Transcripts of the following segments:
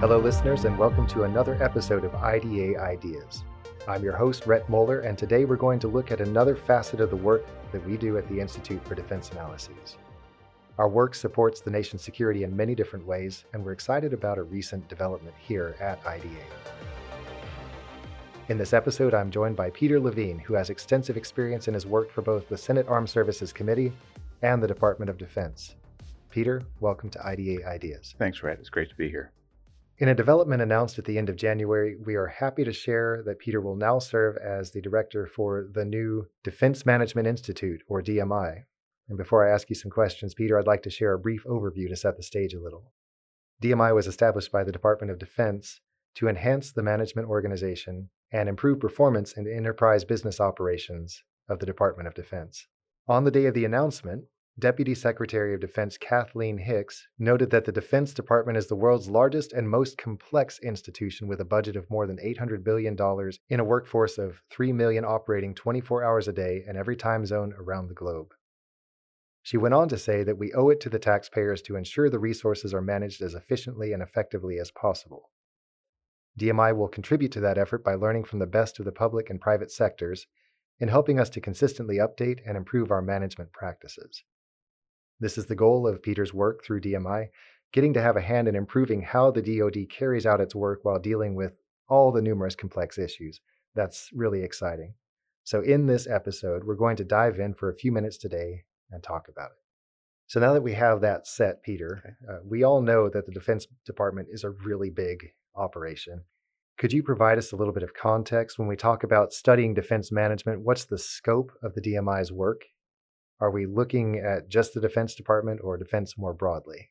Hello, listeners, and welcome to another episode of IDA Ideas. I'm your host, Rhett Moeller, and today we're going to look at another facet of the work that we do at the Institute for Defense Analyses. Our work supports the nation's security in many different ways, and we're excited about a recent development here at IDA. In this episode, I'm joined by Peter Levine, who has extensive experience and has worked for both the Senate Armed Services Committee and the Department of Defense. Peter, welcome to IDA Ideas. Thanks, Rhett. It's great to be here. In a development announced at the end of January, we are happy to share that Peter will now serve as the director for the new Defense Management Institute, or DMI. And before I ask you some questions, Peter, I'd like to share a brief overview to set the stage a little. DMI was established by the Department of Defense to enhance the management organization and improve performance in enterprise business operations of the Department of Defense. On the day of the announcement, Deputy Secretary of Defense Kathleen Hicks noted that the Defense Department is the world's largest and most complex institution with a budget of more than $800 billion in a workforce of 3 million operating 24 hours a day in every time zone around the globe. She went on to say that we owe it to the taxpayers to ensure the resources are managed as efficiently and effectively as possible. DMI will contribute to that effort by learning from the best of the public and private sectors in helping us to consistently update and improve our management practices. This is the goal of Peter's work through DMI, getting to have a hand in improving how the DoD carries out its work while dealing with all the numerous complex issues. That's really exciting. So, in this episode, we're going to dive in for a few minutes today and talk about it. So, now that we have that set, Peter, uh, we all know that the Defense Department is a really big operation. Could you provide us a little bit of context when we talk about studying defense management? What's the scope of the DMI's work are we looking at just the Defense Department or defense more broadly?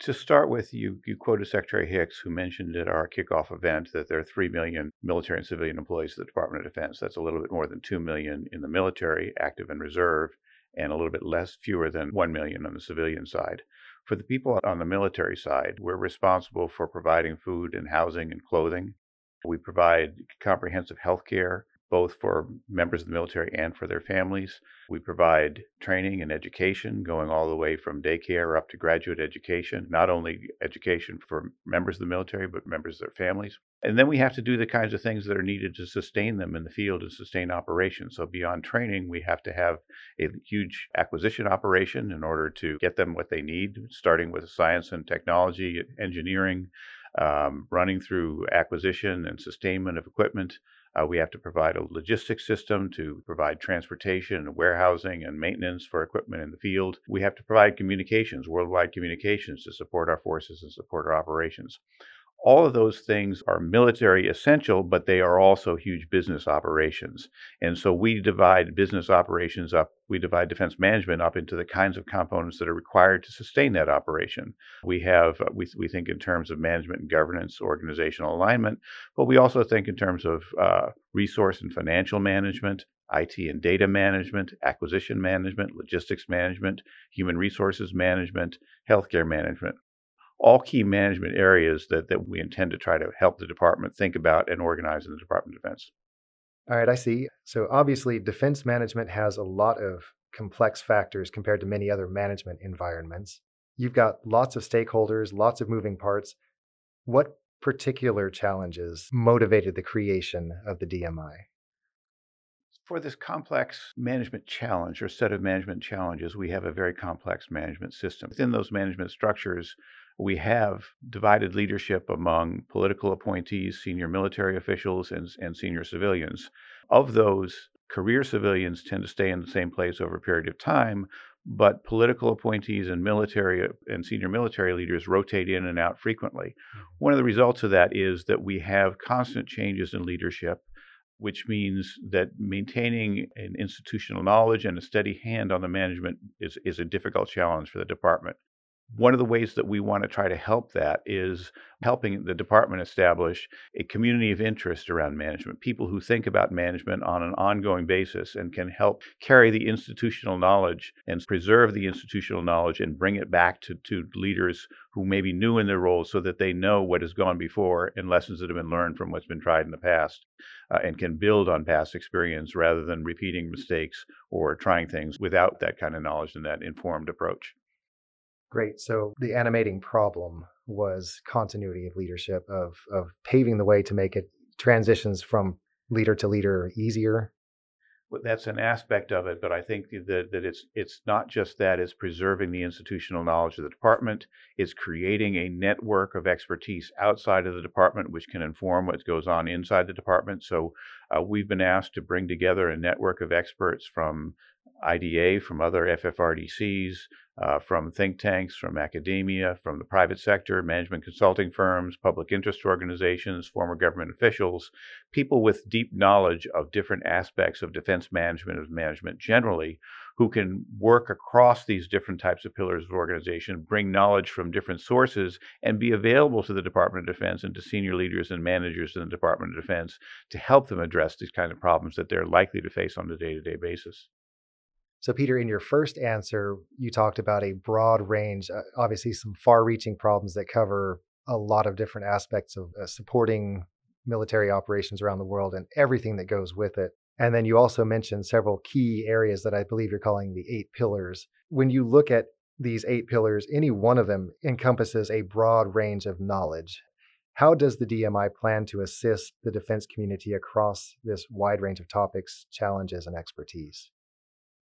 To start with, you, you quoted Secretary Hicks, who mentioned at our kickoff event that there are 3 million military and civilian employees at the Department of Defense. That's a little bit more than 2 million in the military, active and reserve, and a little bit less, fewer than 1 million on the civilian side. For the people on the military side, we're responsible for providing food and housing and clothing. We provide comprehensive health care both for members of the military and for their families. We provide training and education going all the way from daycare up to graduate education, not only education for members of the military, but members of their families. And then we have to do the kinds of things that are needed to sustain them in the field and sustain operations. So, beyond training, we have to have a huge acquisition operation in order to get them what they need, starting with science and technology, engineering, um, running through acquisition and sustainment of equipment uh, we have to provide a logistics system to provide transportation and warehousing and maintenance for equipment in the field. We have to provide communications, worldwide communications to support our forces and support our operations all of those things are military essential, but they are also huge business operations. And so we divide business operations up, we divide defense management up into the kinds of components that are required to sustain that operation. We have, uh, we, we think in terms of management and governance, organizational alignment, but we also think in terms of uh, resource and financial management, IT and data management, acquisition management, logistics management, human resources management, healthcare management all key management areas that, that we intend to try to help the department think about and organize in the Department of Defense. All right, I see. So obviously, defense management has a lot of complex factors compared to many other management environments. You've got lots of stakeholders, lots of moving parts. What particular challenges motivated the creation of the DMI? For this complex management challenge or set of management challenges, we have a very complex management system. Within those management structures, we have divided leadership among political appointees, senior military officials, and, and senior civilians. Of those, career civilians tend to stay in the same place over a period of time, but political appointees and military and senior military leaders rotate in and out frequently. Mm-hmm. One of the results of that is that we have constant changes in leadership which means that maintaining an institutional knowledge and a steady hand on the management is, is a difficult challenge for the department. One of the ways that we want to try to help that is helping the department establish a community of interest around management, people who think about management on an ongoing basis and can help carry the institutional knowledge and preserve the institutional knowledge and bring it back to, to leaders who may be new in their roles so that they know what has gone before and lessons that have been learned from what's been tried in the past uh, and can build on past experience rather than repeating mistakes or trying things without that kind of knowledge and that informed approach. Great. So the animating problem was continuity of leadership, of of paving the way to make it transitions from leader to leader easier Well, that's an aspect of it, but I think that, that it's it's not just that, it's preserving the institutional knowledge of the department, it's creating a network of expertise outside of the department which can inform what goes on inside the department. So uh, we've been asked to bring together a network of experts from IDA, from other FFRDCs, uh, from think tanks, from academia, from the private sector, management consulting firms, public interest organizations, former government officials, people with deep knowledge of different aspects of defense management, of management generally, who can work across these different types of pillars of organization, bring knowledge from different sources, and be available to the Department of Defense and to senior leaders and managers in the Department of Defense to help them address these kind of problems that they're likely to face on a day to day basis. So, Peter, in your first answer, you talked about a broad range, uh, obviously, some far reaching problems that cover a lot of different aspects of uh, supporting military operations around the world and everything that goes with it. And then you also mentioned several key areas that I believe you're calling the eight pillars. When you look at these eight pillars, any one of them encompasses a broad range of knowledge. How does the DMI plan to assist the defense community across this wide range of topics, challenges, and expertise?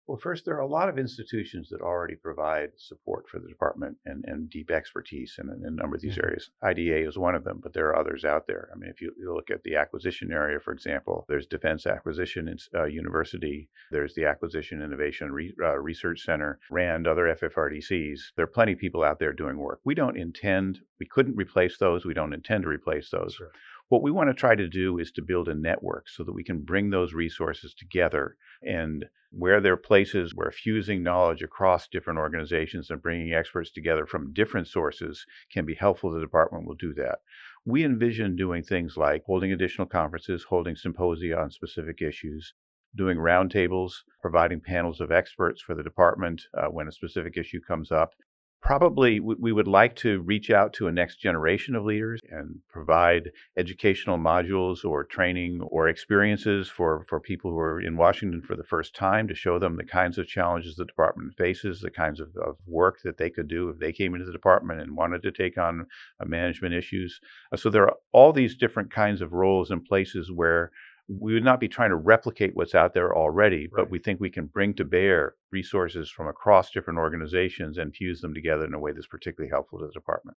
Well, first, there are a lot of institutions that already provide support for the department and, and deep expertise in, in a number of these mm-hmm. areas. IDA is one of them, but there are others out there. I mean, if you, you look at the acquisition area, for example, there's Defense Acquisition uh, University, there's the Acquisition Innovation Re- uh, Research Center, RAND, other FFRDCs. There are plenty of people out there doing work. We don't intend, we couldn't replace those. We don't intend to replace those. Sure. What we want to try to do is to build a network so that we can bring those resources together and where there are places where fusing knowledge across different organizations and bringing experts together from different sources can be helpful, the department will do that. We envision doing things like holding additional conferences, holding symposia on specific issues, doing roundtables, providing panels of experts for the department uh, when a specific issue comes up, probably we would like to reach out to a next generation of leaders and provide educational modules or training or experiences for, for people who are in Washington for the first time to show them the kinds of challenges the department faces, the kinds of, of work that they could do if they came into the department and wanted to take on uh, management issues. Uh, so there are all these different kinds of roles and places where we would not be trying to replicate what's out there already, right. but we think we can bring to bear resources from across different organizations and fuse them together in a way that's particularly helpful to the department.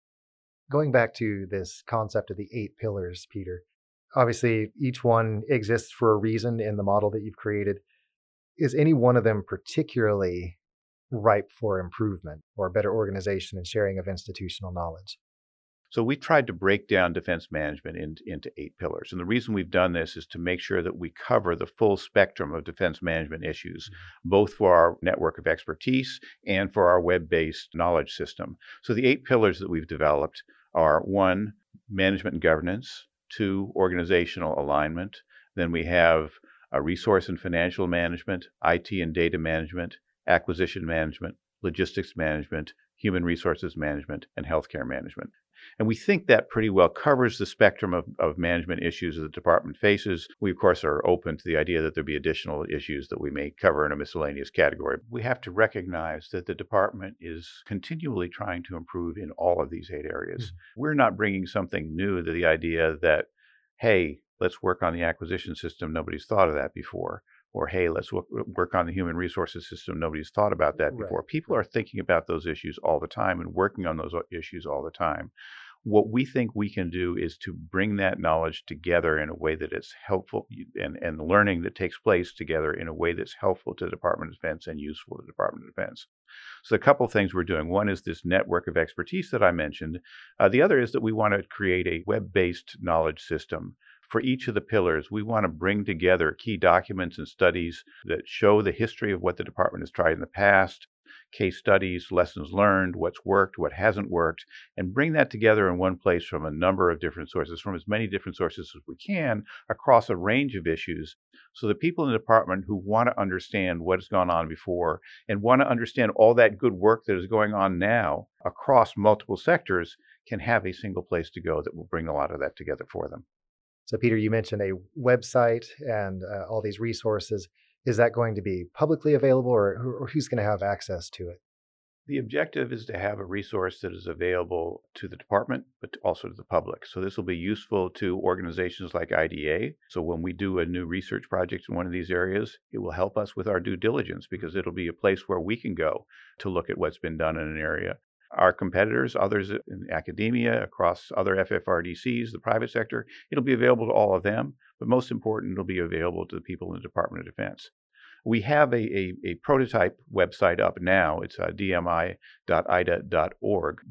Going back to this concept of the eight pillars, Peter, obviously each one exists for a reason in the model that you've created. Is any one of them particularly ripe for improvement or better organization and sharing of institutional knowledge? So we tried to break down defense management in, into eight pillars. And the reason we've done this is to make sure that we cover the full spectrum of defense management issues, mm-hmm. both for our network of expertise and for our web based knowledge system. So the eight pillars that we've developed are one, management and governance, two, organizational alignment. Then we have a resource and financial management, IT and data management, acquisition management, logistics management, human resources management, and healthcare management. And we think that pretty well covers the spectrum of, of management issues that the department faces. We, of course, are open to the idea that there be additional issues that we may cover in a miscellaneous category. We have to recognize that the department is continually trying to improve in all of these eight areas. Mm-hmm. We're not bringing something new to the idea that, hey, let's work on the acquisition system. Nobody's thought of that before or hey, let's work on the human resources system. Nobody's thought about that before. Right. People are thinking about those issues all the time and working on those issues all the time. What we think we can do is to bring that knowledge together in a way that is helpful and, and learning that takes place together in a way that's helpful to the Department of Defense and useful to the Department of Defense. So, a couple of things we're doing. One is this network of expertise that I mentioned. Uh, the other is that we want to create a web based knowledge system for each of the pillars, we want to bring together key documents and studies that show the history of what the department has tried in the past, case studies, lessons learned, what's worked, what hasn't worked, and bring that together in one place from a number of different sources, from as many different sources as we can across a range of issues, so that people in the department who want to understand what has gone on before and want to understand all that good work that is going on now across multiple sectors can have a single place to go that will bring a lot of that together for them. So, Peter, you mentioned a website and uh, all these resources. Is that going to be publicly available, or, or who's going to have access to it? The objective is to have a resource that is available to the department, but also to the public. So this will be useful to organizations like IDA. So when we do a new research project in one of these areas, it will help us with our due diligence because it'll be a place where we can go to look at what's been done in an area. Our competitors, others in academia, across other FFRDCs, the private sector, it'll be available to all of them, but most important, it'll be available to the people in the Department of Defense. We have a, a, a prototype website up now. It's uh, dmi.ida.org,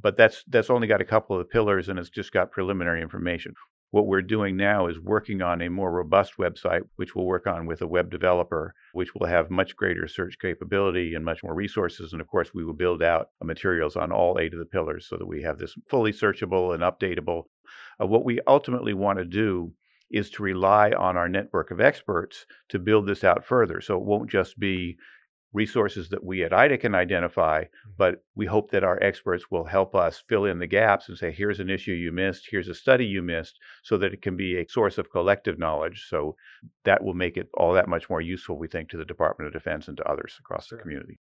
but that's that's only got a couple of the pillars and it's just got preliminary information. What we're doing now is working on a more robust website, which we'll work on with a web developer, which will have much greater search capability and much more resources. And of course, we will build out materials on all eight of the pillars so that we have this fully searchable and updatable. Uh, what we ultimately want to do is to rely on our network of experts to build this out further. So it won't just be resources that we at IDA can identify, mm-hmm. but we hope that our experts will help us fill in the gaps and say, here's an issue you missed, here's a study you missed, so that it can be a source of collective knowledge. So that will make it all that much more useful, we think, to the Department of Defense and to others across the community.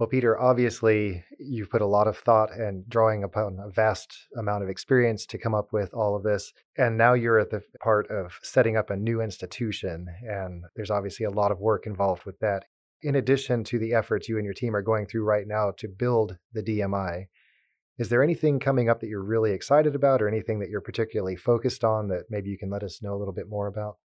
Well, Peter, obviously you've put a lot of thought and drawing upon a vast amount of experience to come up with all of this. And now you're at the part of setting up a new institution. And there's obviously a lot of work involved with that. In addition to the efforts you and your team are going through right now to build the DMI, is there anything coming up that you're really excited about or anything that you're particularly focused on that maybe you can let us know a little bit more about?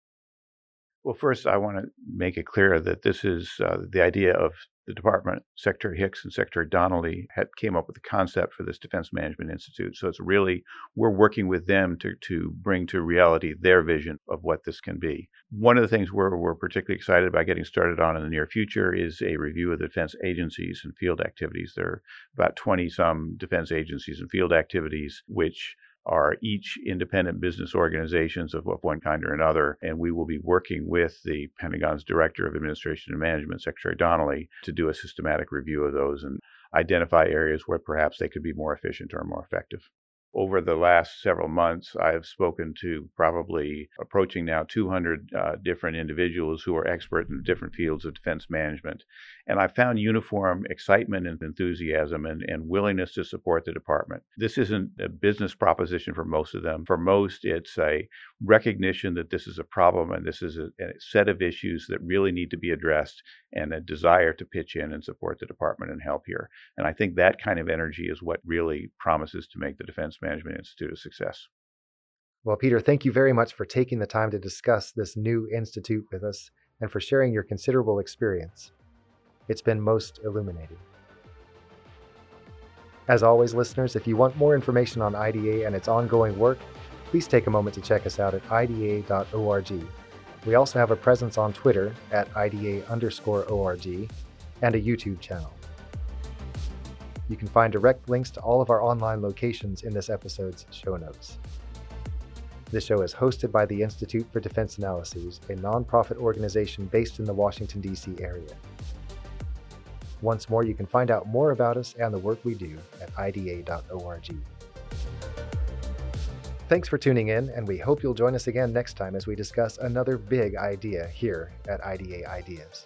Well, first, I want to make it clear that this is uh, the idea of the department, Secretary Hicks and Secretary Donnelly had came up with the concept for this Defense Management Institute. So it's really we're working with them to to bring to reality their vision of what this can be. One of the things we're we're particularly excited about getting started on in the near future is a review of the defense agencies and field activities. There are about 20 some defense agencies and field activities which are each independent business organizations of one kind or another. And we will be working with the Pentagon's Director of Administration and Management, Secretary Donnelly, to do a systematic review of those and identify areas where perhaps they could be more efficient or more effective over the last several months, I have spoken to probably approaching now 200 uh, different individuals who are expert in different fields of defense management. And I found uniform excitement and enthusiasm and, and willingness to support the department. This isn't a business proposition for most of them. For most, it's a recognition that this is a problem and this is a, a set of issues that really need to be addressed and a desire to pitch in and support the department and help here. And I think that kind of energy is what really promises to make the Defense Management Institute a success. Well, Peter, thank you very much for taking the time to discuss this new institute with us and for sharing your considerable experience. It's been most illuminating. As always, listeners, if you want more information on IDA and its ongoing work, please take a moment to check us out at ida.org. We also have a presence on Twitter at IDA underscore ORG and a YouTube channel. You can find direct links to all of our online locations in this episode's show notes. This show is hosted by the Institute for Defense Analyses, a nonprofit organization based in the Washington, D.C. area. Once more, you can find out more about us and the work we do at IDA.org. Thanks for tuning in, and we hope you'll join us again next time as we discuss another big idea here at IDA Ideas.